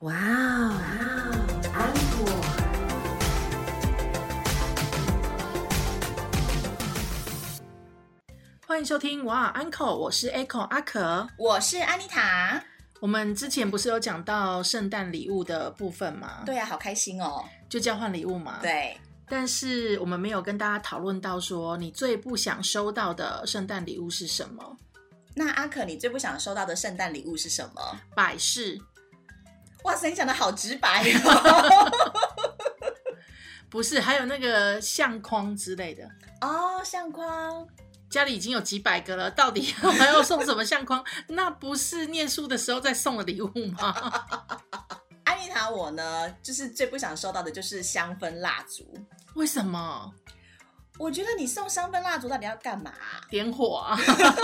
哇哦，安果。欢迎收听哇 Uncle，我是 Echo 阿可。我是安妮塔。我们之前不是有讲到圣诞礼物的部分吗？对啊，好开心哦。就交换礼物嘛。。对，但是我们没有跟大家讨论到说，你最不想收到的圣诞礼物是什么？那阿可，你最不想收到的圣诞礼物是什么？百事哇塞，你讲的好直白哦。不是，还有那个相框之类的。哦，相框。家里已经有几百个了，到底还要送什么相框？那不是念书的时候再送的礼物吗？安妮塔，我呢，就是最不想收到的就是香氛蜡烛。为什么？我觉得你送香氛蜡烛到底要干嘛？点火啊，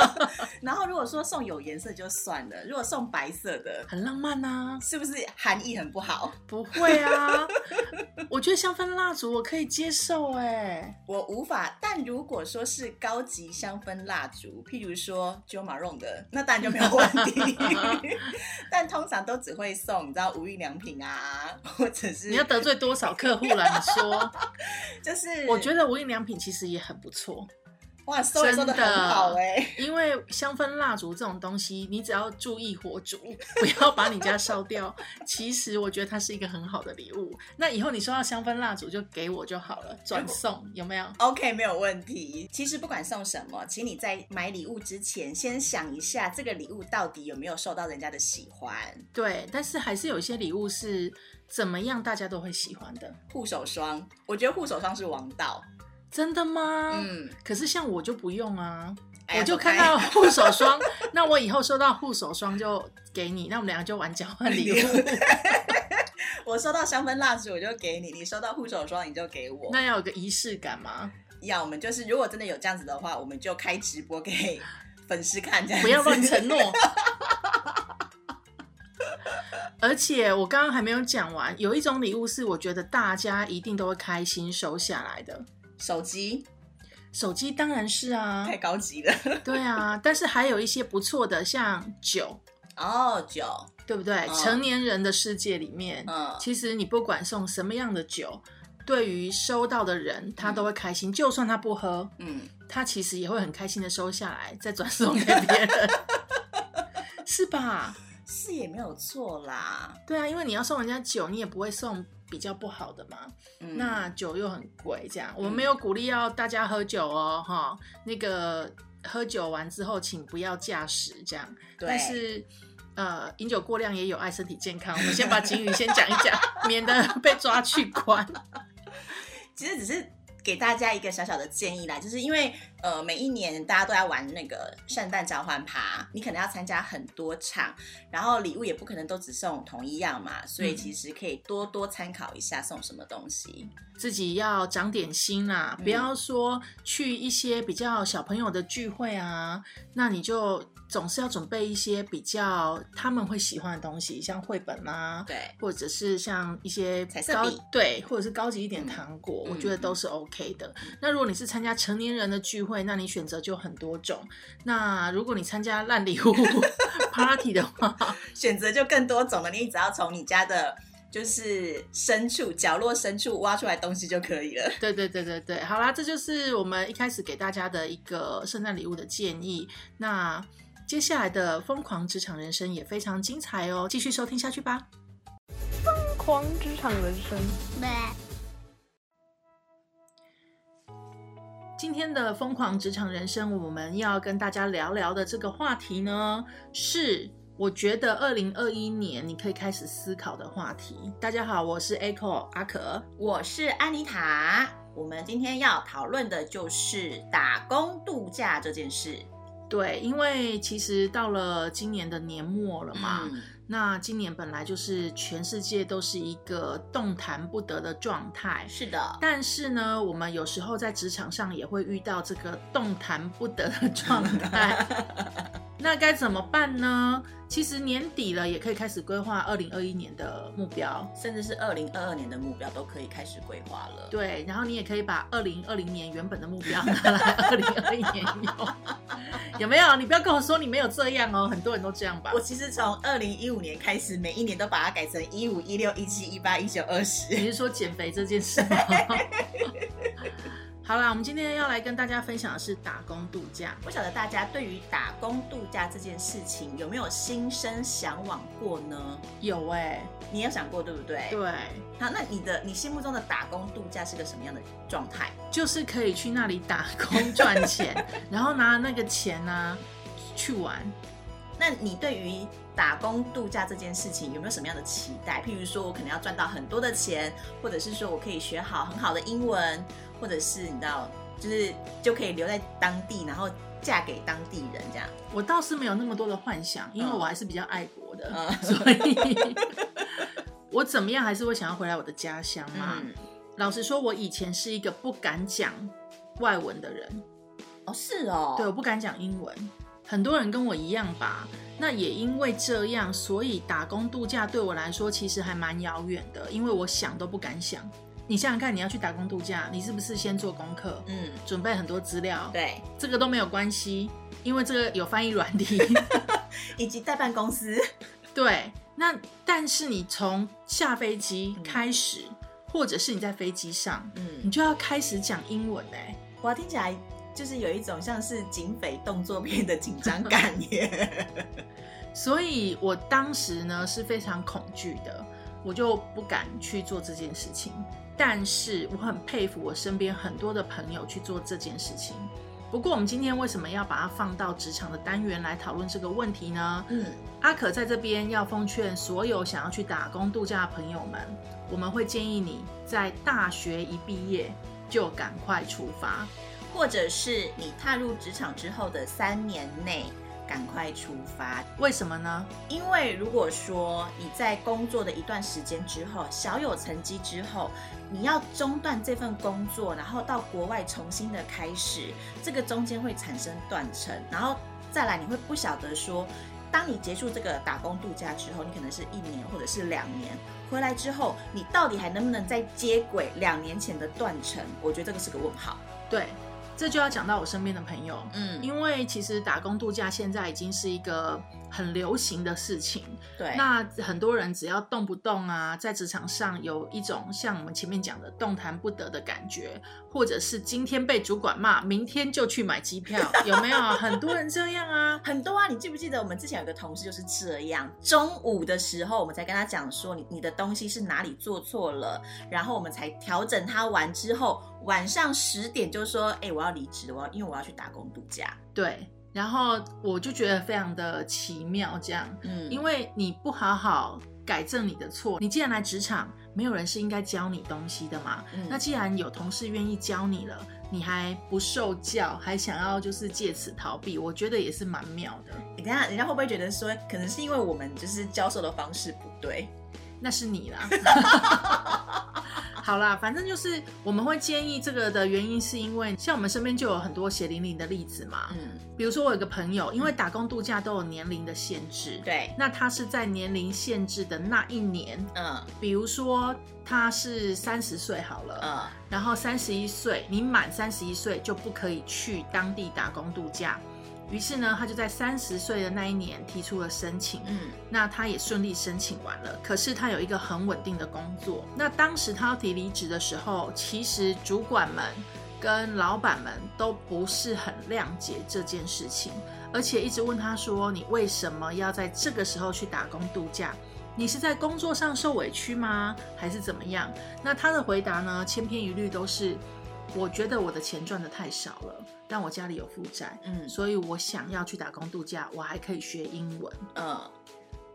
然后如果说送有颜色就算了，如果送白色的，很浪漫啊。是不是含义很不好？不会啊，我觉得香氛蜡烛我可以接受哎。我无法。但如果说是高级香氛蜡烛，譬如说 Jo Malone 的，那当然就没有问题。但通常都只会送，你知道无印良品啊，或者是你要得罪多少客户了？你说，就是我觉得无印良品其实也很不错，哇，收收的真的很好哎、因为香氛蜡烛这种东西，你只要注意火烛，不要把你家烧掉。其实我觉得它是一个很好的礼物。那以后你收到香氛蜡烛就给我就好了，转送有没有？OK，没有问题。其实不管送什么，请你在买礼物之前，先想一下这个礼物到底有没有受到人家的喜欢。对，但是还是有一些礼物是怎么样大家都会喜欢的。护手霜，我觉得护手霜是王道。真的吗？嗯，可是像我就不用啊，哎我就看到护手霜，那我以后收到护手霜就给你，那我们两个就玩交换礼物。我收到香氛蜡烛我就给你，你收到护手霜你就给我。那要有个仪式感吗？要我们就是，如果真的有这样子的话，我们就开直播给粉丝看，这样不要乱承诺。而且我刚刚还没有讲完，有一种礼物是我觉得大家一定都会开心收下来的，手机？手机当然是啊。太，高级了。对啊，但是还有一些不错的，像酒，哦，酒，对不对？嗯。成年人的世界里面，嗯，其实你不管送什么样的酒，对于收到的人他都会开心，就算他不喝，嗯，他其实也会很开心的收下来，再转送给别人，是吧？是也没有错啦。对啊，因为你要送人家酒，你也不会送比较不好的嘛。嗯，那酒又很贵，这样我们没有鼓励要大家喝酒哦，哈，那个喝酒完之后请不要驾驶，这样。但是呃，饮酒过量也有碍身体健康。我们先把警语先讲一讲，免得被抓去关。其实只是给大家一个小小的建议啦，就是因为呃每一年大家都在玩那个圣诞交换趴，你可能要参加很多场，然后礼物也不可能都只送同一样嘛，所以嗯其实可以多多参考一下送什么东西。自己要长点心啦，嗯不要说去一些比较小朋友的聚会啊，那你就总是要准备一些比较他们会喜欢的东西，像绘本啊，对，或者是像一些高彩色笔对，或者是高级一点嗯糖果，嗯我觉得都是 OK 的。那如果你是参加成年人的聚会，那你选择就很多种。那如果你参加烂礼物 party 的话，选择就更多种了，你只要从你家的。就是深处角落深处挖出来东西就可以了。对对对对对，好啦，这就是我们一开始给大家的一个圣诞礼物的建议。那接下来的疯狂职场人生也非常精彩哦，继续收听下去吧。疯狂职场人生。今天的疯狂职场人生，我们要跟大家聊聊的这个话题呢，是我觉得二零二一年你可以开始思考的话题。大家好，我是 Echo 阿可。我是安妮塔，我们今天要讨论的就是打工度假这件事。对，因为其实到了今年的年末了嘛，嗯那今年本来就是全世界都是一个动弹不得的状态。是的，但是呢，我们有时候在职场上也会遇到这个动弹不得的状态。那该怎么办呢？其实年底了，也可以开始规划二零二一年的目标。甚至是二零二二年的目标都可以开始规划了。对，然后你也可以把二零二零年原本的目标拿来 二零二一年用，有没有？你不要跟我说你没有这样哦，很多人都这样吧我。其实从二零一五年开始，每一年都把它改成一五、一六、一七、一八、一九、二十你十。是说减肥这件事吗？好啦，我们今天要来跟大家分享的是打工度假。不晓得大家对于打工度假这件事情有没有心生向往过呢？有哎、你有想过对不对？。对，好，那你的你心目中的打工度假是个什么样的状态？就是可以去那里打工赚钱，然后拿那个钱呢、去玩。那你对于打工度假这件事情有没有什么样的期待？譬如说我可能要赚到很多的钱，或者是说我可以学好很好的英文，或者是你知道，就是就可以留在当地，然后嫁给当地人这样。我倒是没有那么多的幻想，因为嗯我还是比较爱国的，嗯 所以 我怎么样还是会想要回来我的家乡嘛。嗯，老实说，我以前是一个不敢讲外文的人，哦，是哦，对，我不敢讲英文。很多人跟我一样吧，那也因为这样，所以打工度假对我来说其实还蛮遥远的，因为我想都不敢想。你想想看，你要去打工度假，你是不是先做功课，嗯，准备很多资料？，对，这个都没有关系，因为这个有翻译软体。以及代办公司，对，那但是你从下飞机嗯开始，或者是你在飞机上，嗯你嗯，就要开始讲英文哎、哇，听起来就是有一种像是警匪动作片的紧张感耶。所以我当时呢是非常恐惧的，我就不敢去做这件事情。但是我很佩服我身边很多的朋友去做这件事情。不过我们今天为什么要把它放到职场的单元来讨论这个问题呢？嗯，阿可在这边要奉劝所有想要去打工度假的朋友们，我们会建议你在大学一毕业就赶快出发。或者是你踏入职场之后的三年内赶快出发，为什么呢？因为如果说你在工作的一段时间之后，小有成绩之后，你要中断这份工作，然后到国外重新的开始，这个中间会产生断层，然后再来你会不晓得说，当你结束这个打工度假之后，你可能是一年或者是两年，回来之后，你到底还能不能再接轨两年前的断层？我觉得这个是个问号。对，这就要讲到我身边的朋友，嗯，因为其实打工度假现在已经是一个很流行的事情。对，那很多人只要动不动啊，在职场上有一种像我们前面讲的动弹不得的感觉，或者是今天被主管骂，明天就去买机票，有没有？很多人这样啊。很多啊，你记不记得我们之前有个同事就是这样，中午的时候我们才跟他讲说你你的东西是哪里做错了，然后我们才调整他完之后，晚上十点就说，哎、我要离职，我要因为我要去打工度假。对，然后我就觉得非常的奇妙，这样，嗯因为你不好好改正你的错，你既然来职场，没有人是应该教你东西的嘛。嗯那既然有同事愿意教你了，你还不受教，还想要就是借此逃避，我觉得也是蛮妙的。你等一下人家会不会觉得说，可能是因为我们就是教授的方式不对？那是你啦。好啦，反正就是我们会建议这个的原因，是因为像我们身边就有很多血淋淋的例子嘛。嗯，比如说我有个朋友，因为打工度假都有年龄的限制，对，那他是在年龄限制的那一年，嗯比如说他是三十岁好了，嗯然后三十一岁，你满三十一岁就不可以去当地打工度假。于是呢，他就在三十岁的那一年提出了申请，嗯那他也顺利申请完了。可是他有一个很稳定的工作。那当时他要提离职的时候，其实主管们跟老板们都不是很谅解这件事情，而且一直问他说：“你为什么要在这个时候去打工度假？你是在工作上受委屈吗？还是怎么样？”那他的回答呢，千篇一律都是：“我觉得我的钱赚的太少了，但我家里有负债。”嗯所以我想要去打工度假，我还可以学英文。嗯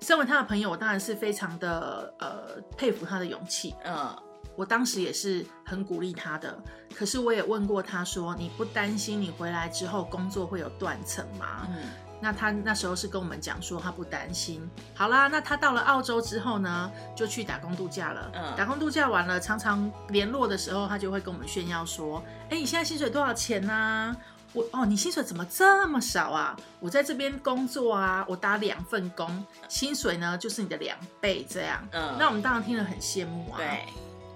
身为他的朋友，我当然是非常的呃佩服他的勇气。嗯我当时也是很鼓励他的，可是我也问过他说：“你不担心你回来之后工作会有断层吗？”嗯那他那时候是跟我们讲说他不担心。好啦，那他到了澳洲之后呢，就去打工度假了。嗯打工度假完了，常常联络的时候，他就会跟我们炫耀说：“哎，你现在薪水多少钱呢、我哦，你薪水怎么这么少啊？我在这边工作啊，我打两份工，薪水呢就是你的两倍这样。嗯那我们当然听了很羡慕啊。。对，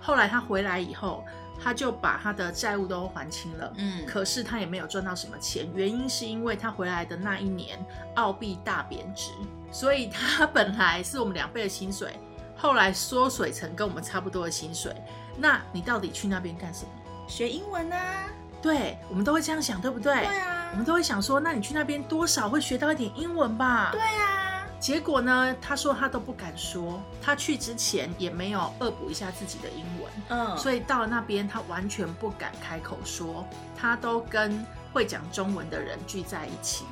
后来他回来以后，他就把他的债务都还清了。嗯，可是他也没有赚到什么钱，原因是因为他回来的那一年澳币大贬值，所以他本来是我们两倍的薪水，后来缩水成跟我们差不多的薪水。那你到底去那边干什么？学英文啊，对，我们都会这样想，对不对？对啊我们都会想说，那你去那边多少会学到一点英文吧？对啊，结果呢，他说他都不敢说，他去之前也没有恶补一下自己的英文，嗯，所以到了那边他完全不敢开口说，他都跟会讲中文的人聚在一起，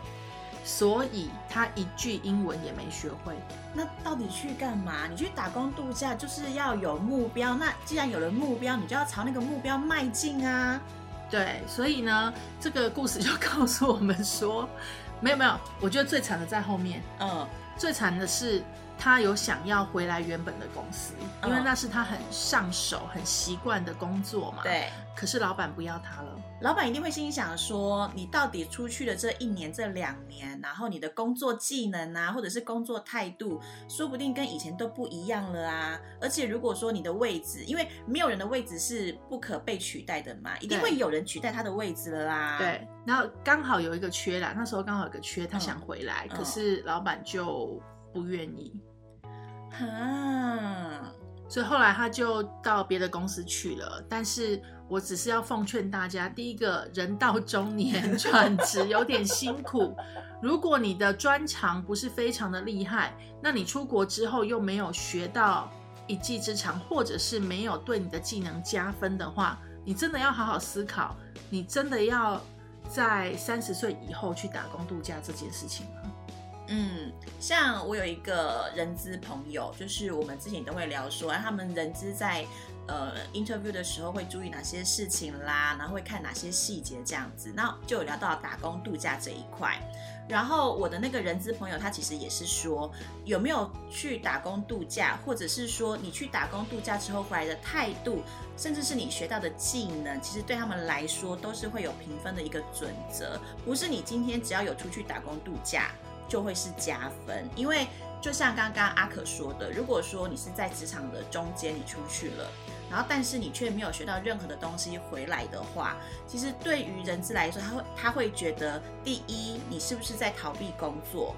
所以他一句英文也没学会。那到底去干嘛？你去打工度假就是要有目标，那既然有了目标，你就要朝那个目标迈进啊。对，所以呢，这个故事就告诉我们说，没有没有，我觉得最惨的在后面。嗯，最惨的是，他有想要回来原本的公司，因为嗯那是他很上手、很习惯的工作嘛。。对，可是老板不要他了。老板一定会心想说，你到底出去的这一年、这两年，然后你的工作技能啊，或者是工作态度，说不定跟以前都不一样了啊。而且如果说你的位置，因为没有人的位置是不可被取代的嘛，一定会有人取代他的位置了啦。，对，然后刚好有一个缺啦，那时候刚好有个缺，他嗯想回来，嗯可是老板就不愿意，哈，所以后来他就到别的公司去了。但是我只是要奉劝大家，第一个人到中年转职有点辛苦。如果你的专长不是非常的厉害，那你出国之后又没有学到一技之长，或者是没有对你的技能加分的话，你真的要好好思考，你真的要在三十岁以后去打工度假这件事情吗？嗯，像我有一个人资朋友，就是我们之前都会聊说，他们人资在呃 interview 的时候会注意哪些事情啦，然后会看哪些细节这样子，那就有聊到打工度假这一块。然后我的那个人资朋友，他其实也是说，有没有去打工度假，或者是说你去打工度假之后回来的态度，甚至是你学到的技能，其实对他们来说都是会有评分的一个准则，不是你今天只要有出去打工度假就会是加分，因为就像刚刚阿可说的，如果说你是在职场的中间你出去了。然后，但是你却没有学到任何的东西回来的话，其实对于人资来说，他会他会觉得，第一，你是不是在逃避工作？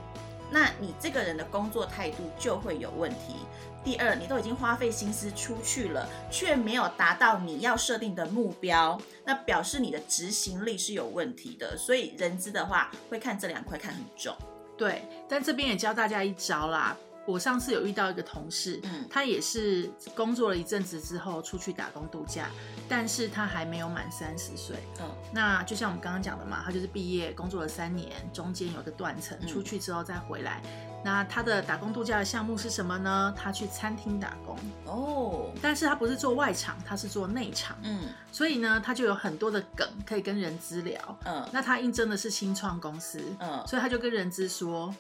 那你这个人的工作态度就会有问题。第二，你都已经花费心思出去了，却没有达到你要设定的目标，那表示你的执行力是有问题的。所以人资的话，会看这两块看很重。对，但这边也教大家一招啦。我上次有遇到一个同事，嗯他也是工作了一阵子之后出去打工度假，但是他还没有满三十岁。嗯那就像我们刚刚讲的嘛，他就是毕业工作了三年，中间有个断层，嗯出去之后再回来。那他的打工度假的项目是什么呢？他去餐厅打工，哦，但是他不是做外场，他是做内场，嗯所以呢，他就有很多的梗可以跟人资聊。嗯那他应征的是新创公司，嗯所以他就跟人资说：“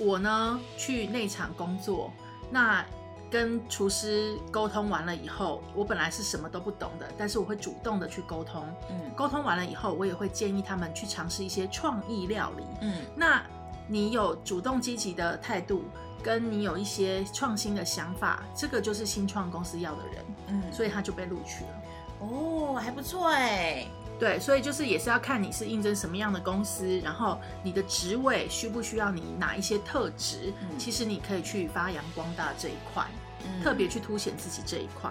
我呢去内场工作，那跟厨师沟通完了以后，我本来是什么都不懂的，但是我会主动的去沟通。嗯沟通完了以后，我也会建议他们去尝试一些创意料理。嗯那你有主动积极的态度，跟你有一些创新的想法，这个就是新创公司要的人，嗯，所以他就被录取了。”哦，还不错哎。对，所以就是也是要看你是应征什么样的公司，然后你的职位需不需要你哪一些特质，嗯其实你可以去发扬光大这一块，嗯特别去凸显自己这一块。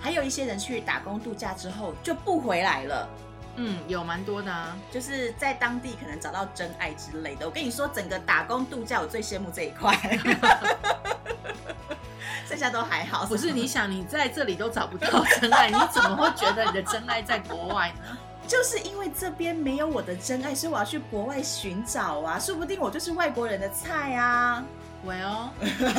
还有一些人去打工度假之后就不回来了。嗯，有蛮多的啊。就是在当地可能找到真爱之类的。我跟你说，整个打工度假我最羡慕这一块，剩下都还好。不是你想你在这里都找不到真爱，你怎么会觉得你的真爱在国外呢？就是因为这边没有我的真爱，所以我要去国外寻找啊，说不定我就是外国人的菜啊。Well，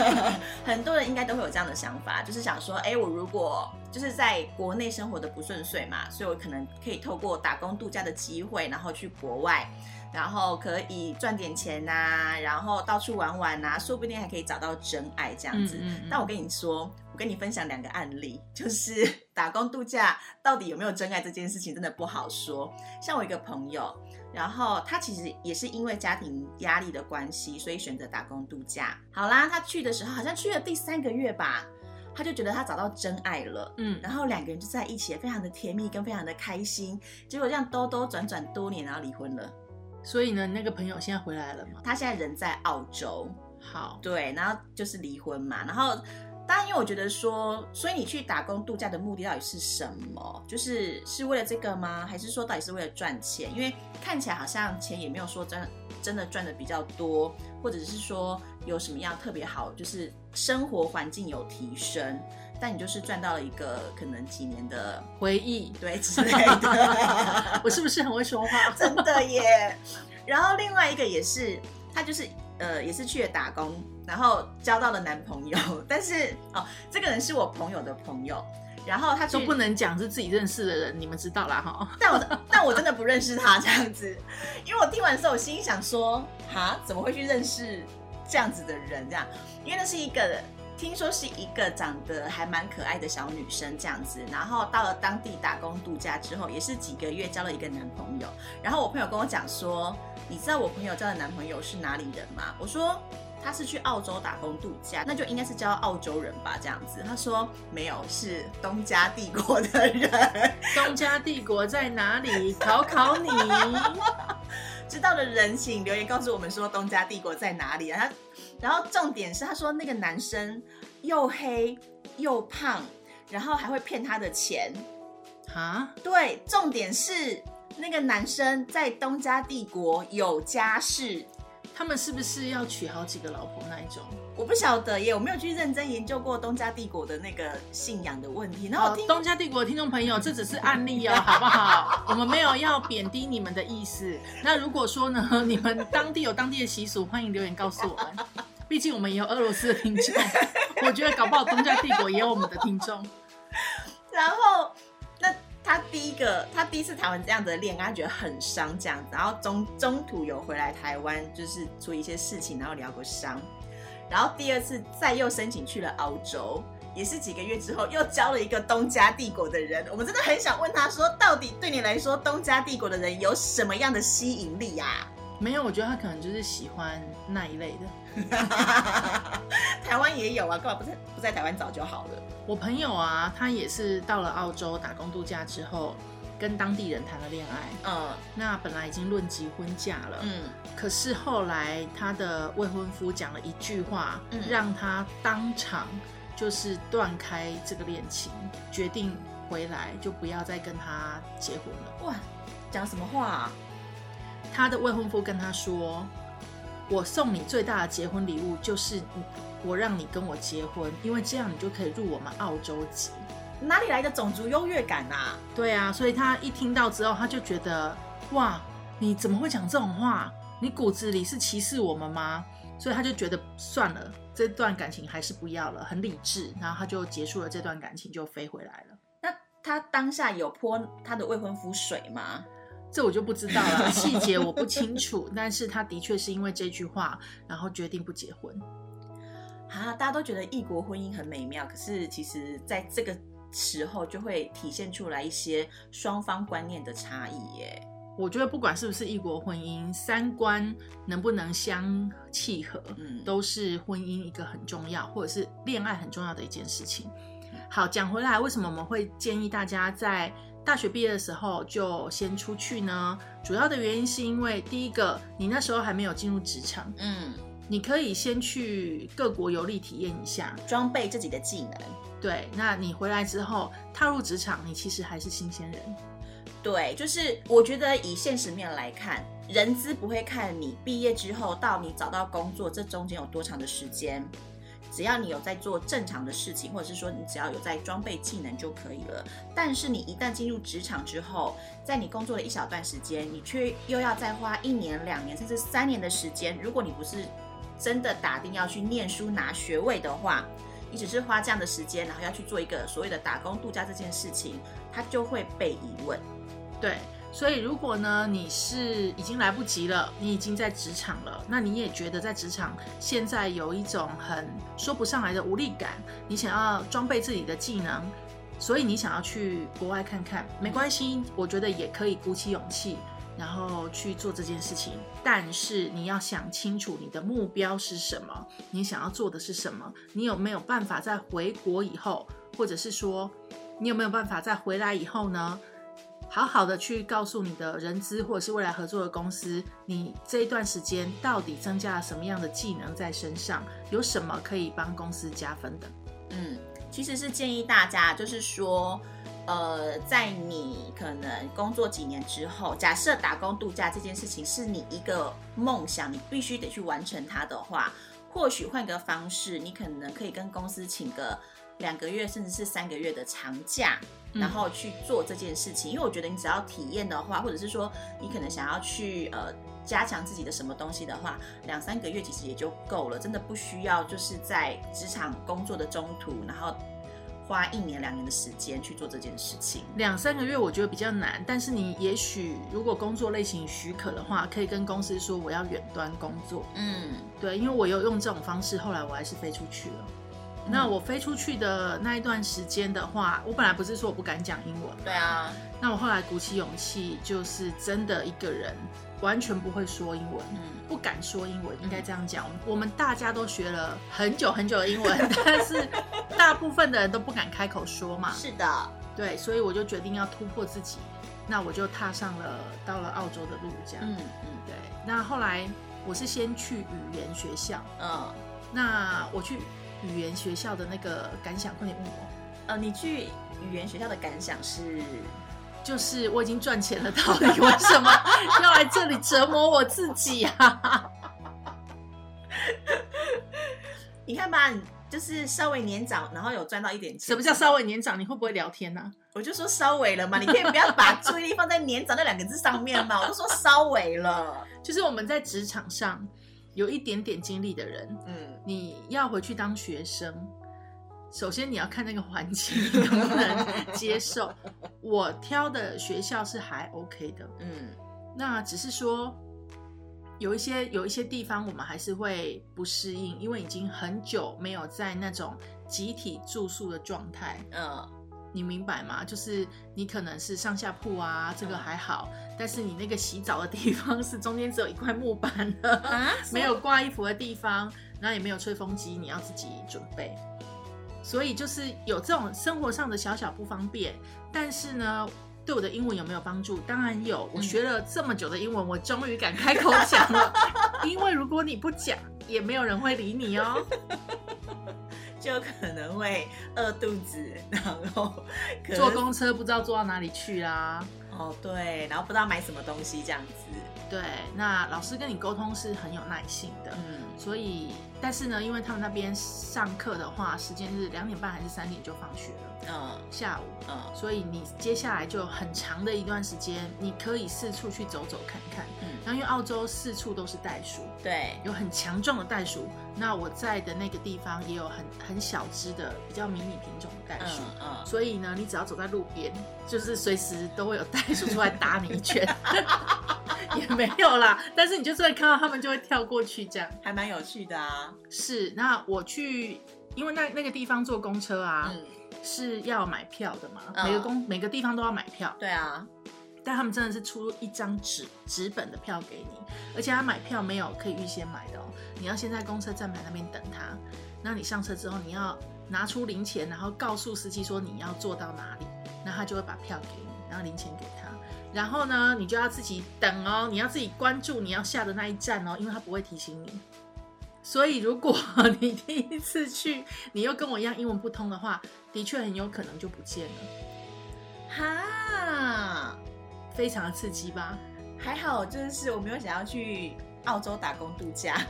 很多人应该都会有这样的想法，就是想说，哎，我如果就是在国内生活的不顺遂嘛，所以我可能可以透过打工度假的机会，然后去国外，然后可以赚点钱呐、然后到处玩玩呐、说不定还可以找到真爱这样子。嗯嗯嗯但我跟你说，我跟你分享两个案例，就是 打工度假到底有没有真爱这件事情真的不好说。像我一个朋友，然后他其实也是因为家庭压力的关系，所以选择打工度假。好啦，他去的时候好像去了第三个月吧，他就觉得他找到真爱了。嗯，然后两个人就在一起，非常的甜蜜跟非常的开心。结果这样兜兜转转多年，然后离婚了。所以呢，那个朋友现在回来了吗？他现在人在澳洲，好，对，然后就是离婚嘛。然后当然，因为我觉得说，所以你去打工度假的目的到底是什么？就是是为了这个吗？还是说到底是为了赚钱？因为看起来好像钱也没有说真真的赚的比较多，或者是说有什么样特别好，就是生活环境有提升，但你就是赚到了一个可能几年的回忆，对之类的。我是不是很会说话？真的耶。然后另外一个也是，他就是呃也是去了打工，然后交到了男朋友，但是哦这个人是我朋友的朋友，然后他说不能讲是自己认识的人，你们知道啦哈。但我但我真的不认识他这样子，因为我听完之后，我心里想说，哈，怎么会去认识这样子的人？这样，因为那是一个听说是一个长得还蛮可爱的小女生这样子，然后到了当地打工度假之后，也是几个月交了一个男朋友。然后我朋友跟我讲说，你知道我朋友交的男朋友是哪里人吗？我说。他是去澳洲打工度假，那就应该是交澳洲人吧，这样子。他说没有，是东家帝国的人。东家帝国在哪里？考考你。知道的人请留言告诉我们说东家帝国在哪里啊？他，然后重点是他说那个男生又黑又胖，然后还会骗他的钱。啊？对，重点是那个男生在东家帝国有家室。他们是不是要娶好几个老婆那一种？我不晓得耶，我没有去认真研究过东家帝国的那个信仰的问题。然后东家帝国的听众朋友，这只是案例哦，好不好？我们没有要贬低你们的意思。那如果说呢，你们当地有当地的习俗，欢迎留言告诉我们。毕竟我们也有俄罗斯的听众，我觉得搞不好东家帝国也有我们的听众。然后那。他第一个，他第一次谈完这样的恋爱，他觉得很伤，这样子，然后中中途有回来台湾，就是处理一些事情，然后疗过伤，然后第二次再又申请去了澳洲，也是几个月之后又交了一个东家帝国的人，我们真的很想问他说，到底对你来说，东家帝国的人有什么样的吸引力呀？没有，我觉得他可能就是喜欢那一类的。台湾也有啊，干嘛不在不在台湾找就好了？我朋友啊，他也是到了澳洲打工度假之后，跟当地人谈了恋爱。嗯，那本来已经论及婚嫁了。嗯，可是后来他的未婚夫讲了一句话，让他当场就是断开这个恋情，决定回来就不要再跟他结婚了。哇，讲什么话？他的未婚夫跟他说：“我送你最大的结婚礼物就是我让你跟我结婚，因为这样你就可以入我们澳洲籍。哪里来的种族优越感啊？对啊，所以他一听到之后，他就觉得哇，你怎么会讲这种话？你骨子里是歧视我们吗？所以他就觉得算了，这段感情还是不要了，很理智。然后他就结束了这段感情，就飞回来了。那他当下有泼他的未婚夫水吗？这我就不知道了，细节我不清楚。但是他的确是因为这句话，然后决定不结婚。啊，大家都觉得异国婚姻很美妙，可是其实在这个时候就会体现出来一些双方观念的差异耶。我觉得不管是不是异国婚姻，三观能不能相契合，嗯，都是婚姻一个很重要，或者是恋爱很重要的一件事情。好，讲回来，为什么我们会建议大家在大学毕业的时候就先出去呢？主要的原因是因为第一个，你那时候还没有进入职场，嗯。你可以先去各国游历体验一下，装备自己的技能。对，那你回来之后踏入职场，你其实还是新鲜人。对，就是我觉得以现实面来看，人资不会看你毕业之后到你找到工作这中间有多长的时间，只要你有在做正常的事情，或者是说你只要有在装备技能就可以了。但是你一旦进入职场之后，在你工作了一小段时间，你却又要再花一年、两年甚至三年的时间，如果你不是真的打定要去念书拿学位的话，你只是花这样的时间，然后要去做一个所谓的打工度假这件事情，它就会被疑问。对，所以如果呢你是已经来不及了，你已经在职场了，那你也觉得在职场现在有一种很说不上来的无力感，你想要装备自己的技能，所以你想要去国外看看，没关系，我觉得也可以鼓起勇气。然后去做这件事情。但是你要想清楚你的目标是什么，你想要做的是什么，你有没有办法在回国以后，或者是说你有没有办法在回来以后呢？好好的去告诉你的人资或者是未来合作的公司，你这一段时间到底增加了什么样的技能在身上，有什么可以帮公司加分的？嗯，其实是建议大家，就是说，呃，在你可能工作几年之后，假设打工度假这件事情是你一个梦想，你必须得去完成它的话，或许换个方式，你可能可以跟公司请个两个月，甚至是三个月的长假。然后去做这件事情，因为我觉得你只要体验的话，或者是说你可能想要去呃加强自己的什么东西的话，两三个月其实也就够了，真的不需要就是在职场工作的中途，然后花一年两年的时间去做这件事情。两三个月我觉得比较难，但是你也许如果工作类型许可的话，可以跟公司说我要远端工作。嗯，对，因为我有用这种方式，后来我还是飞出去了。那我飞出去的那一段时间的话，我本来不是说我不敢讲英文，对啊，那我后来鼓起勇气，就是真的一个人完全不会说英文，嗯不敢说英文，应该这样讲。我们大家都学了很久很久的英文，但是大部分的人都不敢开口说嘛。是的，对，所以我就决定要突破自己，那我就踏上了到了澳洲的路，这样。嗯嗯对，那后来我是先去语言学校，嗯，那我去语言学校的那个感想，快点问我。呃，你去语言学校的感想是？就是我已经赚钱了，到底为什么 要来这里折磨我自己啊？你看吧，你就是稍微年长，然后有赚到一点钱。什么叫稍微年长？你会不会聊天呢、我就说稍微了嘛，你可以不要把注意力放在年长那两个字上面嘛。我就说稍微了，就是我们在职场上有一点点经历的人，嗯你要回去当学生，首先你要看那个环境你能不能接受。我挑的学校是还 OK 的，嗯那只是说有一些有一些地方我们还是会不适应，因为已经很久没有在那种集体住宿的状态。嗯你明白吗？就是你可能是上下铺啊，这个还好，但是你那个洗澡的地方是中间只有一块木板的，啊，没有挂衣服的地方，然后也没有吹风机，你要自己准备。所以就是有这种生活上的小小不方便，但是呢，对我的英文有没有帮助？当然有。我学了这么久的英文，我终于敢开口讲了。因为如果你不讲，也没有人会理你哦。就可能会饿肚子，然后 坐公车不知道坐到哪里去啦。哦对，然后不知道买什么东西这样子，对，那老师跟你沟通是很有耐心的。嗯所以，但是呢，因为他们那边上课的话，时间是两点半还是三点就放学了，嗯。下午，嗯。所以你接下来就有很长的一段时间，你可以四处去走走看看。嗯，然后因为澳洲四处都是袋鼠，对，有很强壮的袋鼠，那我在的那个地方也有很很小只的比较迷你品种的袋鼠。嗯嗯，所以呢，你只要走在路边，就是随时都会有袋鼠出来打你一拳，也 没有啦。但是你就是会看到他们就会跳过去这样。还蛮有趣的啊，是，那我去，因为那那个地方坐公车啊，嗯，是要买票的嘛，嗯每个公每个地方都要买票，对啊，但他们真的是出一张纸纸本的票给你，而且他买票没有可以预先买的哦，你要先在公车站牌那边等他，那你上车之后你要拿出零钱，然后告诉司机说你要坐到哪里，那他就会把票给你，然后零钱给他。然后呢，你就要自己等哦，你要自己关注你要下的那一站哦，因为他不会提醒你。所以，如果你第一次去，你又跟我一样英文不通的话，的确很有可能就不见了，哈，非常的刺激吧？还好，就是我没有想要去澳洲打工度假，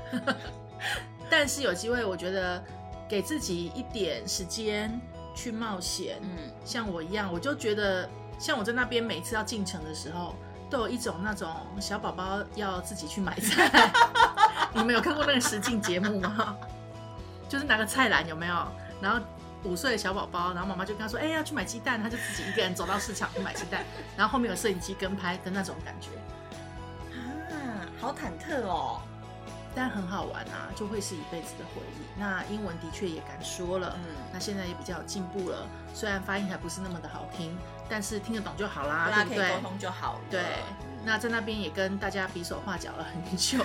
但是有机会，我觉得给自己一点时间去冒险，嗯，像我一样，我就觉得，像我在那边每次要进城的时候，都有一种那种小宝宝要自己去买菜。你们有看过那个实境节目吗？就是拿个菜篮有没有？然后五岁的小宝宝，然后妈妈就跟他说：“哎、要去买鸡蛋。”他就自己一个人走到市场去买鸡蛋，然后后面有摄影机跟拍的那种感觉，啊，好忐忑哦，但很好玩啊，就会是一辈子的回忆。那英文的确也敢说了，嗯那现在也比较有进步了，虽然发音还不是那么的好听，但是听得懂就好啦，对不对？沟通就好了，对嗯那在那边也跟大家比手画脚了很久。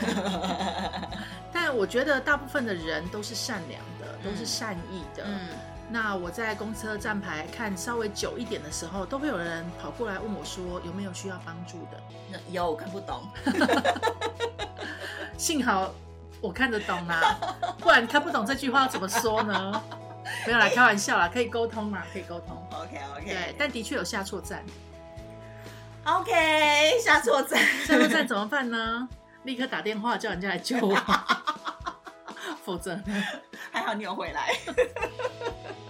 但我觉得大部分的人都是善良的，都是善意的。嗯，那我在公车站牌看稍微久一点的时候，都会有人跑过来问我说有没有需要帮助的。那有我看不懂，幸好我看得懂啦，不然看不懂这句话要怎么说呢？没有啦，开玩笑啦，可以沟通嘛，可以沟通。OK OK 但的确有下错站，OK，下错站，下错站怎么办呢？立刻打电话叫人家来救我，否则呢？还好你有回来。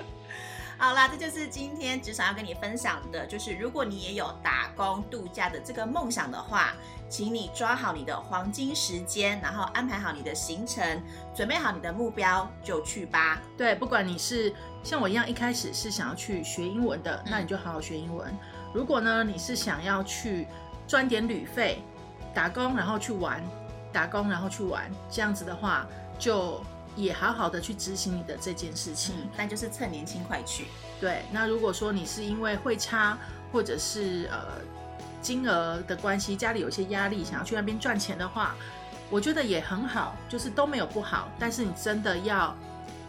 好啦，这就是今天职场要跟你分享的，就是如果你也有打工度假的这个梦想的话，请你抓好你的黄金时间，然后安排好你的行程，准备好你的目标，就去吧。对，不管你是像我一样一开始是想要去学英文的，那你就好好学英文。如果呢你是想要去赚点旅费，打工然后去玩，打工然后去玩，这样子的话，就也好好的去执行你的这件事情。嗯，但就是趁年轻快去。对，那如果说你是因为会差或者是呃金额的关系，家里有些压力，想要去那边赚钱的话，我觉得也很好，就是都没有不好，但是你真的要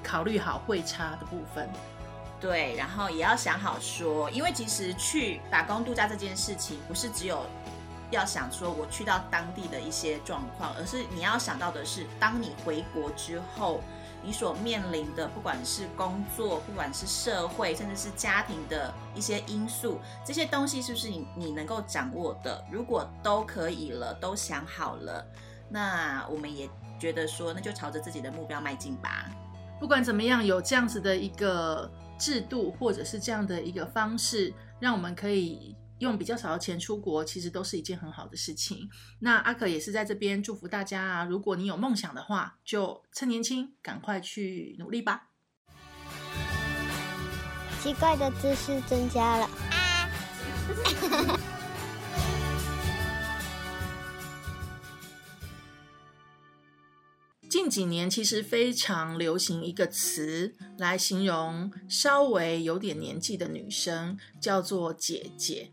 考虑好会差的部分。对，然后也要想好说，因为其实去打工度假这件事情，不是只有要想说我去到当地的一些状况，而是你要想到的是，当你回国之后，你所面临的，不管是工作，不管是社会，甚至是家庭的一些因素，这些东西是不是你你能够掌握的？如果都可以了，都想好了，那我们也觉得说，那就朝着自己的目标迈进吧。不管怎么样，有这样子的一个制度，或者是这样的一个方式，让我们可以用比较少的钱出国，其实都是一件很好的事情。那阿可也是在这边祝福大家啊，如果你有梦想的话，就趁年轻，赶快去努力吧。奇怪的知识增加了。近几年其实非常流行一个词来形容稍微有点年纪的女生，叫做姐姐。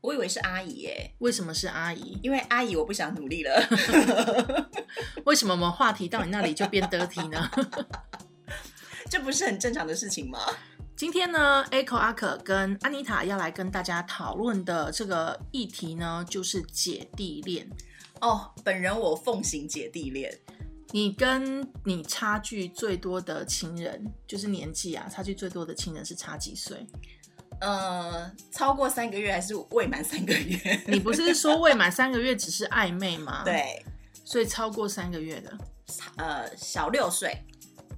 我以为是阿姨耶，为什么是阿姨？因为阿姨我不想努力了。为什么我们话题到你那里就变得体呢？这不是很正常的事情吗？今天呢，Echo 阿可跟安妮塔要来跟大家讨论的这个议题呢，就是姐弟恋。哦，本人我奉行姐弟恋，你跟你差距最多的亲人，就是年纪啊，差距最多的亲人是差几岁？呃，超过三个月还是未满三个月？你不是说未满三个月只是暧昧吗？，对，所以超过三个月的呃，小六岁，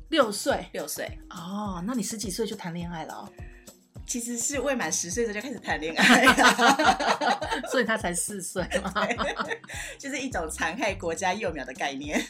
六岁六岁，哦，那你十几岁就谈恋爱了、哦，其实是未满十岁的就开始谈恋爱 了，所以他才四岁嘛。就是一种残害国家幼苗的概念。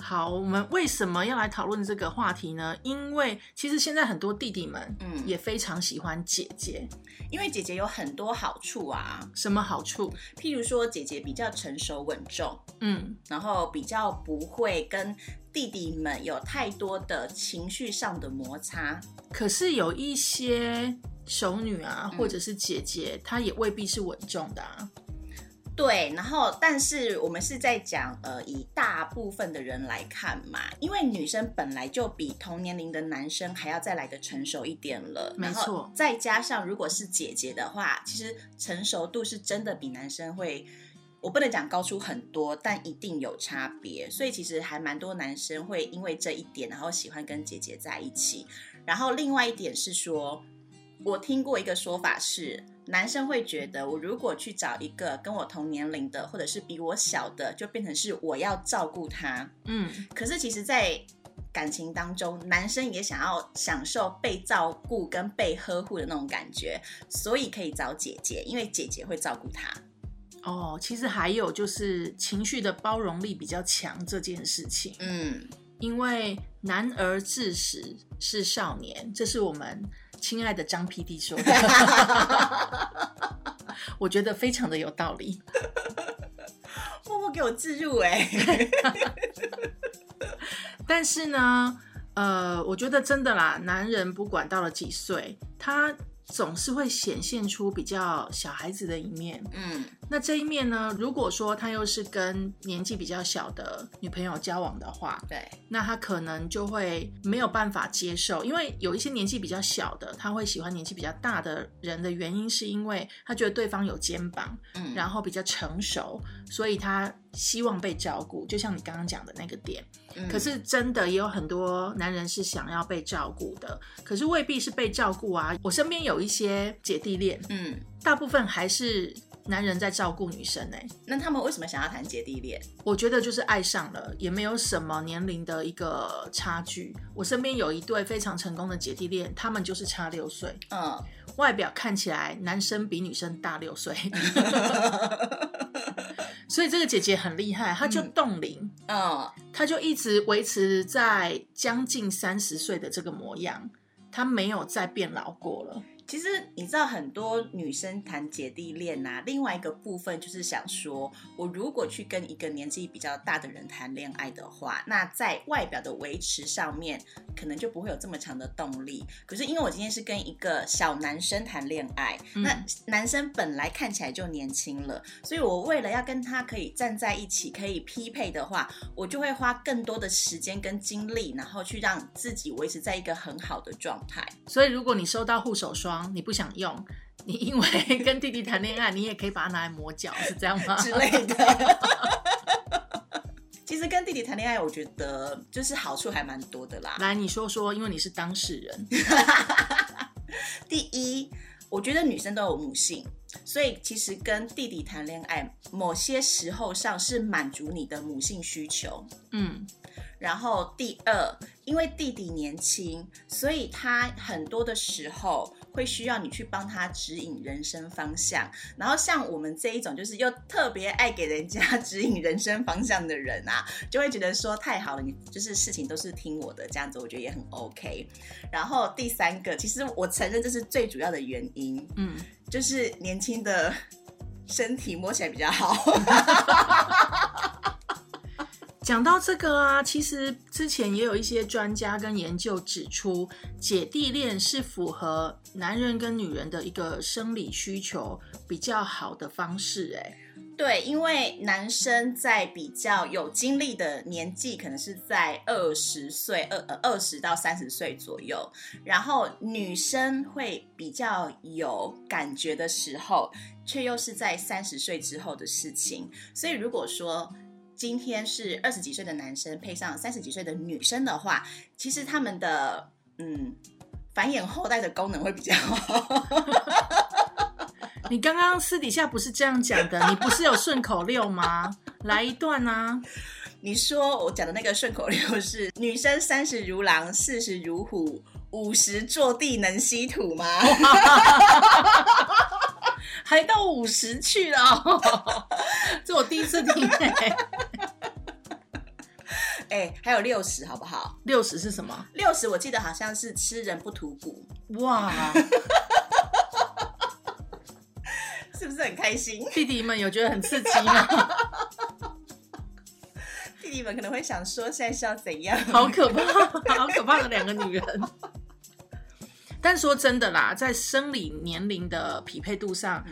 好，我们为什么要来讨论这个话题呢？因为其实现在很多弟弟们，嗯也非常喜欢姐姐。因为姐姐有很多好处啊，什么好处？譬如说姐姐比较成熟稳重，嗯，然后比较不会跟弟弟们有太多的情绪上的摩擦。可是有一些熟女啊，嗯或者是姐姐，她也未必是稳重的啊。对，然后但是我们是在讲，呃，以大部分的人来看嘛，因为女生本来就比同年龄的男生还要再来的成熟一点了，没错再加上如果是姐姐的话，其实成熟度是真的比男生会。我不能讲高出很多，但一定有差别，所以其实还蛮多男生会因为这一点，然后喜欢跟姐姐在一起。然后另外一点是说，我听过一个说法是，男生会觉得我如果去找一个跟我同年龄的，或者是比我小的，就变成是我要照顾他。嗯，可是其实，在感情当中，男生也想要享受被照顾跟被呵护的那种感觉，所以可以找姐姐，因为姐姐会照顾他。哦，其实还有就是情绪的包容力比较强这件事情。嗯，因为男儿至死是少年，这是我们亲爱的张 PD 说的，我觉得非常的有道理。默默给我置入哎、但是呢，呃，我觉得真的啦，男人不管到了几岁，他总是会显现出比较小孩子的一面。嗯那这一面呢，如果说他又是跟年纪比较小的女朋友交往的话，对，那他可能就会没有办法接受，因为有一些年纪比较小的，他会喜欢年纪比较大的人的原因，是因为他觉得对方有肩膀，嗯，然后比较成熟，所以他希望被照顾，就像你刚刚讲的那个点。嗯可是真的也有很多男人是想要被照顾的，可是未必是被照顾啊。我身边有一些姐弟恋，嗯，大部分还是男人在照顾女生哎、那他们为什么想要谈姐弟恋？我觉得就是爱上了，也没有什么年龄的一个差距。我身边有一对非常成功的姐弟恋，他们就是差六岁，嗯，外表看起来男生比女生大六岁，所以这个姐姐很厉害，她就冻龄，嗯，她就一直维持在将近三十岁的这个模样，她没有再变老过了。其实你知道，很多女生谈姐弟恋呐、另外一个部分就是想说，我如果去跟一个年纪比较大的人谈恋爱的话，那在外表的维持上面，可能就不会有这么强的动力。可是因为我今天是跟一个小男生谈恋爱，嗯那男生本来看起来就年轻了，所以我为了要跟他可以站在一起，可以匹配的话，我就会花更多的时间跟精力，然后去让自己维持在一个很好的状态。所以如果你收到护手霜，你不想用，你因为 跟弟弟谈恋爱，你也可以把它拿来磨脚，是这样吗？之类的。其实跟弟弟谈恋爱，我觉得就是好处还蛮多的啦。来，你说说，因为你是当事人，第一，我觉得女生都有母性，所以其实跟弟弟谈恋爱，某些时候上是满足你的母性需求。嗯，然后第二，因为弟弟年轻，所以他很多的时候会需要你去帮他指引人生方向。然后像我们这一种，就是又特别爱给人家指引人生方向的人啊，就会觉得说太好了，你就是事情都是听我的，这样子我觉得也很 OK。然后第三个，其实我承认这是最主要的原因，嗯，就是年轻的身体摸起来比较好。讲到这个啊，其实之前也有一些专家跟研究指出，姐弟恋是符合男人跟女人的一个生理需求比较好的方式。哎，对，因为男生在比较有精力的年纪，可能是在二十岁、二二十到三十岁左右，然后女生会比较有感觉的时候，却又是在三十岁之后的事情。所以如果说今天是二十几岁的男生配上三十几岁的女生的话，其实他们的嗯繁衍后代的功能会比较好。你刚刚私底下不是这样讲的，你不是有顺口溜吗？来一段啊！你说我讲的那个顺口溜是女生三十如狼，四十如虎，五十坐地能吸土吗？还到五十去了哦、这我第一次听哎、哎、还有六十好不好？六十是什么？六十我记得好像是吃人不吐骨，哇，是不是很开心？弟弟们有觉得很刺激吗？弟弟们可能会想说，现在是要怎样？好可怕，好可怕的两个女人。但说真的啦，在生理年龄的匹配度上，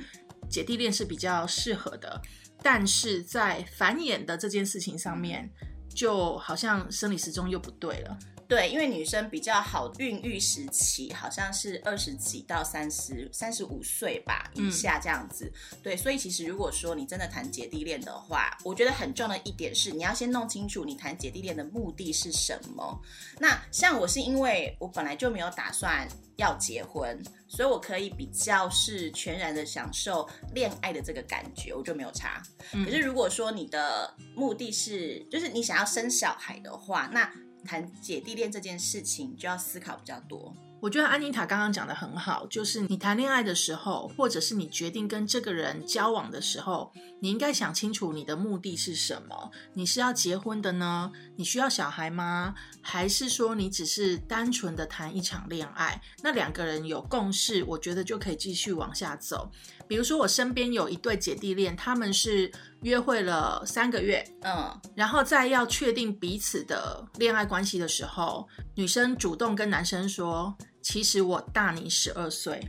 姐弟恋是比较适合的，但是在繁衍的这件事情上面，就好像生理时钟又不对了。对，因为女生比较好孕育时期，好像是二十几到三十三十五岁吧以下这样子。对，所以其实如果说你真的谈姐弟恋的话，我觉得很重要的一点是，你要先弄清楚你谈姐弟恋的目的是什么。那像我是因为我本来就没有打算要结婚，所以我可以比较是全然的享受恋爱的这个感觉，我就没有差。嗯可是如果说你的目的是，就是你想要生小孩的话，那谈姐弟恋这件事情就要思考比较多。我觉得安妮塔刚刚讲的很好，就是你谈恋爱的时候，或者是你决定跟这个人交往的时候，你应该想清楚你的目的是什么。你是要结婚的呢？你需要小孩吗？还是说你只是单纯的谈一场恋爱？那两个人有共识，我觉得就可以继续往下走。比如说我身边有一对姐弟恋，他们是约会了三个月，嗯，然后在要确定彼此的恋爱关系的时候，女生主动跟男生说：“其实我大你十二岁。”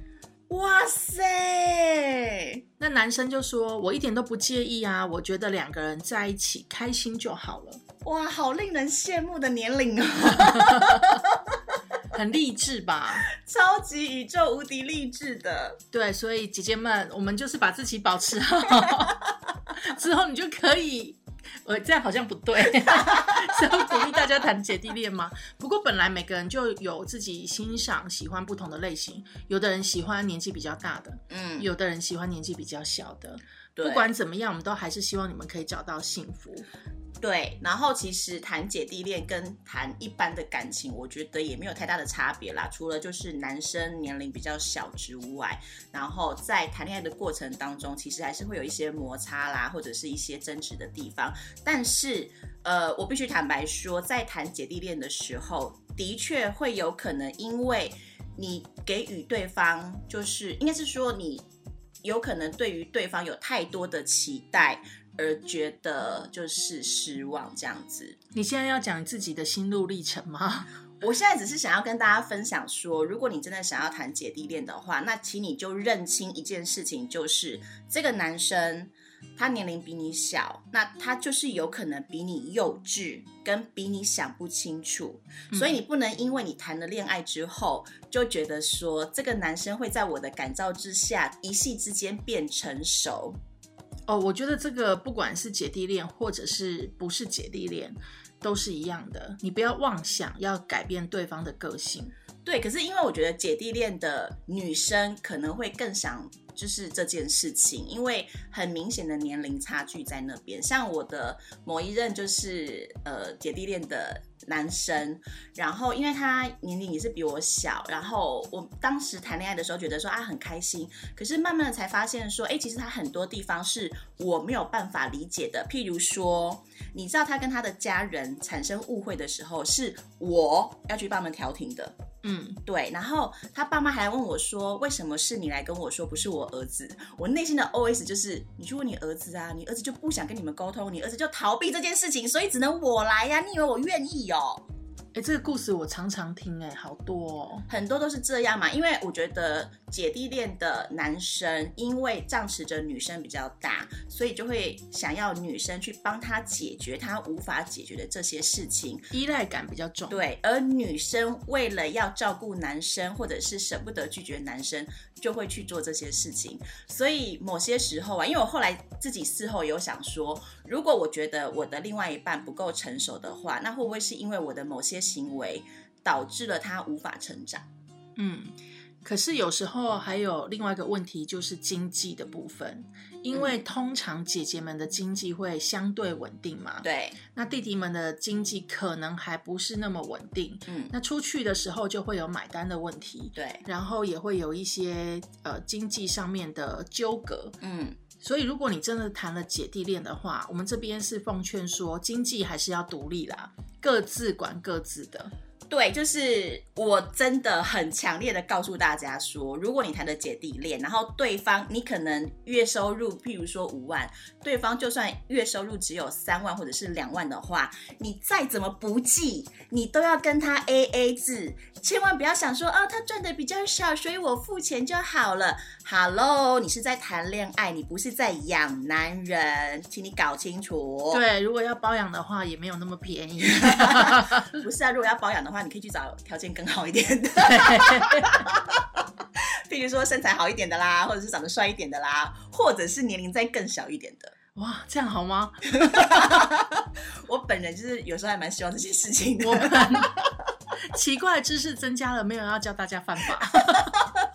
哇塞！那男生就说：“我一点都不介意啊，我觉得两个人在一起开心就好了。哇，好令人羡慕的年龄哦，”很励志吧？超级宇宙无敌励志的。对，所以姐姐们，我们就是把自己保持好，之后你就可以。呃，这样好像不对，是要鼓励大家谈姐弟恋吗？不过本来每个人就有自己欣赏、喜欢不同的类型，有的人喜欢年纪比较大的，嗯，有的人喜欢年纪比较小的。不管怎么样，我们都还是希望你们可以找到幸福。对，然后其实谈姐弟恋跟谈一般的感情，我觉得也没有太大的差别啦。除了就是男生年龄比较小之外，然后在谈恋爱的过程当中，其实还是会有一些摩擦啦，或者是一些争执的地方。但是，呃，我必须坦白说，在谈姐弟恋的时候，的确会有可能因为你给予对方，就是应该是说你有可能对于对方有太多的期待。而觉得就是失望这样子。你现在要讲自己的心路历程吗？我现在只是想要跟大家分享说，如果你真的想要谈姐弟恋的话，那请你就认清一件事情，就是这个男生他年龄比你小，那他就是有可能比你幼稚，跟比你想不清楚。所以你不能因为你谈了恋爱之后，就觉得说这个男生会在我的感召之下，一夕之间变成熟。哦，我觉得这个不管是姐弟恋或者是不是姐弟恋，都是一样的。你不要妄想要改变对方的个性。对，可是因为我觉得姐弟恋的女生可能会更想就是这件事情，因为很明显的年龄差距在那边。像我的某一任就是呃姐弟恋的男生，然后因为他年龄也是比我小，然后我当时谈恋爱的时候觉得说啊很开心，可是慢慢的才发现说，哎，其实他很多地方是我没有办法理解的，譬如说，你知道他跟他的家人产生误会的时候，是我要去帮他们调停的。嗯，对，然后他爸妈还问我说：“为什么是你来跟我说，不是我儿子？”我内心的 OS 就是：“你去问你儿子啊，你儿子就不想跟你们沟通，你儿子就逃避这件事情，所以只能我来呀、你以为我愿意哦？哎，这个故事我常常听，哎，好多哦。很多都是这样嘛，因为我觉得姐弟恋的男生因为仗持着女生比较大，所以就会想要女生去帮他解决他无法解决的这些事情。依赖感比较重。对，而女生为了要照顾男生，或者是舍不得拒绝男生，就会去做这些事情。所以某些时候啊，因为我后来自己事后有想说，如果我觉得我的另外一半不够成熟的话，那会不会是因为我的某些行为导致了他无法成长？嗯，可是有时候还有另外一个问题，就是经济的部分，因为通常姐姐们的经济会相对稳定嘛，对，那弟弟们的经济可能还不是那么稳定，嗯，那出去的时候就会有买单的问题，对，然后也会有一些呃经济上面的纠葛，嗯，所以如果你真的谈了姐弟恋的话，我们这边是奉劝说，经济还是要独立啦，各自管各自的。对，就是我真的很强烈的告诉大家说，如果你谈的姐弟恋，然后对方你可能月收入，譬如说五万，对方就算月收入只有三万或者是两万的话，你再怎么不济，你都要跟他 A A 制，千万不要想说啊，他赚的比较少，所以我付钱就好了。Hello，你是在谈恋爱，你不是在养男人，请你搞清楚。对，如果要包养的话，也没有那么便宜。不是啊，如果要包养的话，你可以去找条件更好一点的，譬如说身材好一点的啦，或者是长得帅一点的啦，或者是年龄再更小一点的。哇，这样好吗？我本人就是有时候还蛮希望这些事情的。我们 奇怪的知识增加了，没有要教大家犯法。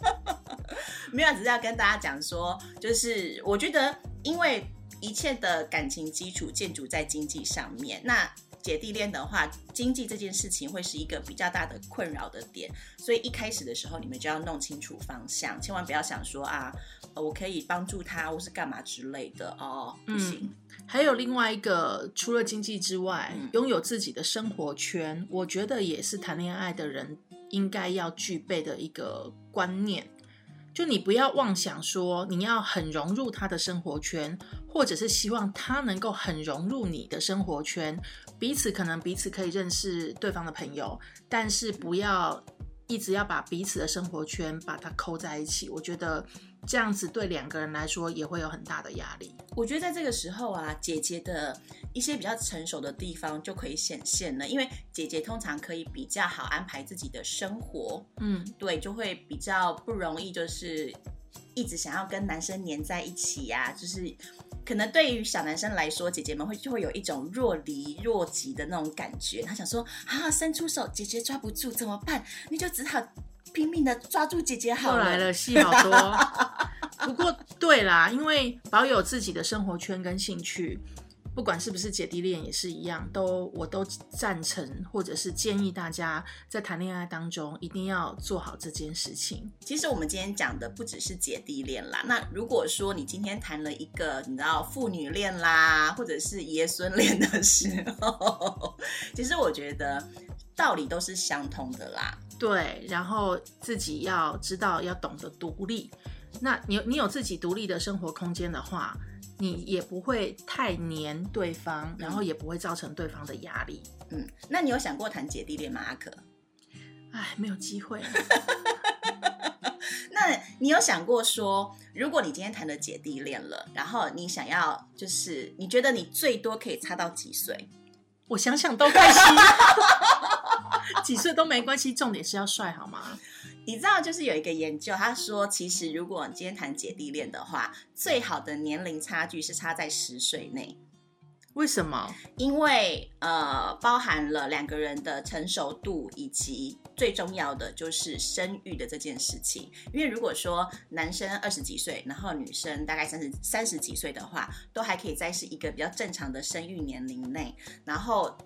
没有，只是要跟大家讲说，就是我觉得，因为一切的感情基础建筑在经济上面，那姐弟恋的话，经济这件事情会是一个比较大的困扰的点，所以一开始的时候，你们就要弄清楚方向，千万不要想说啊，呃我可以帮助他或是干嘛之类的哦，不行。还有另外一个，除了经济之外，嗯拥有自己的生活圈，我觉得也是谈恋爱的人应该要具备的一个观念。就你不要妄想说你要很融入他的生活圈，或者是希望他能够很融入你的生活圈，彼此可能彼此可以认识对方的朋友，但是不要一直要把彼此的生活圈把它扣在一起，我觉得这样子对两个人来说也会有很大的压力。我觉得在这个时候啊，姐姐的一些比较成熟的地方就可以显现了，因为姐姐通常可以比较好安排自己的生活，嗯，对，就会比较不容易就是一直想要跟男生黏在一起呀、就是。可能对于小男生来说，姐姐们会就会有一种若离若即的那种感觉。他想说啊，伸出手，姐姐抓不住怎么办？你就只好拼命的抓住姐姐好了。又来了，戏好多。不过对啦，因为保有自己的生活圈跟兴趣，不管是不是姐弟恋也是一样，都我都赞成或者是建议大家在谈恋爱当中一定要做好这件事情。其实我们今天讲的不只是姐弟恋啦。那如果说你今天谈了一个你知道父女恋啦，或者是爷孙恋的时候，其实我觉得道理都是相通的啦。对，然后自己要知道要懂得独立。那你你有自己独立的生活空间的话，你也不会太黏对方，然后也不会造成对方的压力。嗯，那你有想过谈姐弟恋吗，阿可？哎，没有机会。那你有想过说，如果你今天谈了姐弟恋了，然后你想要就是你觉得你最多可以差到几岁？我想想都开心，几岁都没关系，重点是要帅好吗？你知道，就是有一个研究，他说，其实如果你今天谈姐弟恋的话，最好的年龄差距是差在十岁内，为什么？因为呃，包含了两个人的成熟度，以及最重要的就是生育的这件事情。因为如果说男生二十几岁，然后女生大概三十三十几岁的话，都还可以在是一个比较正常的生育年龄内，然后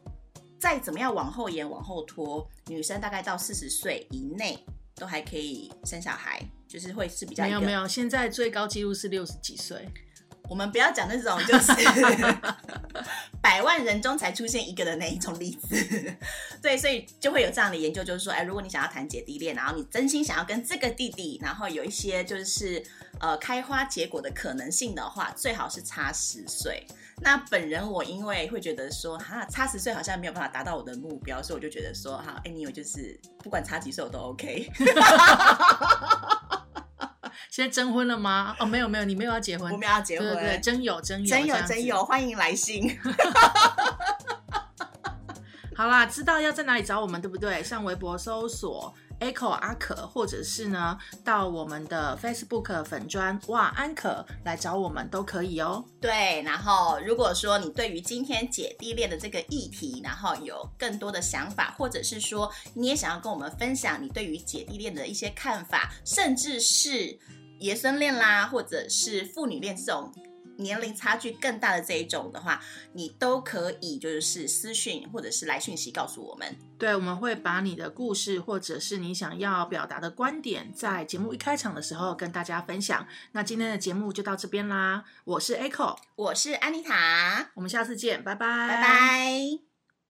再怎么样往后延、往后拖，女生大概到四十岁以内都还可以生小孩，就是会是比较没有没有，现在最高纪录是六十几岁。我们不要讲那种就是 百万人中才出现一个的那一种例子，对，所以就会有这样的研究，就是说，哎，如果你想要谈姐弟恋，然后你真心想要跟这个弟弟，然后有一些就是呃开花结果的可能性的话，最好是差十岁。那本人我因为会觉得说，哈，差十岁好像没有办法达到我的目标，所以我就觉得说，哈，哎，你有就是不管差几岁我都 OK。现在征婚了吗？哦，没有没有，你没有要结婚，我们要结婚，对对对，真有真有真有真有，欢迎来信。好啦，知道要在哪里找我们，对不对？上微博搜索 Echo 阿可，或者是呢到我们的 Facebook 粉砖哇安可来找我们都可以哦。对，然后如果说你对于今天姐弟恋的这个议题，然后有更多的想法，或者是说你也想要跟我们分享你对于姐弟恋的一些看法，甚至是爷孙恋啦，或者是父女恋这种年龄差距更大的这一种的话，你都可以就是私讯或者是来讯息告诉我们。对，我们会把你的故事或者是你想要表达的观点，在节目一开场的时候跟大家分享。那今天的节目就到这边啦，我是 Echo，我是安妮塔，我们下次见，拜拜，拜拜。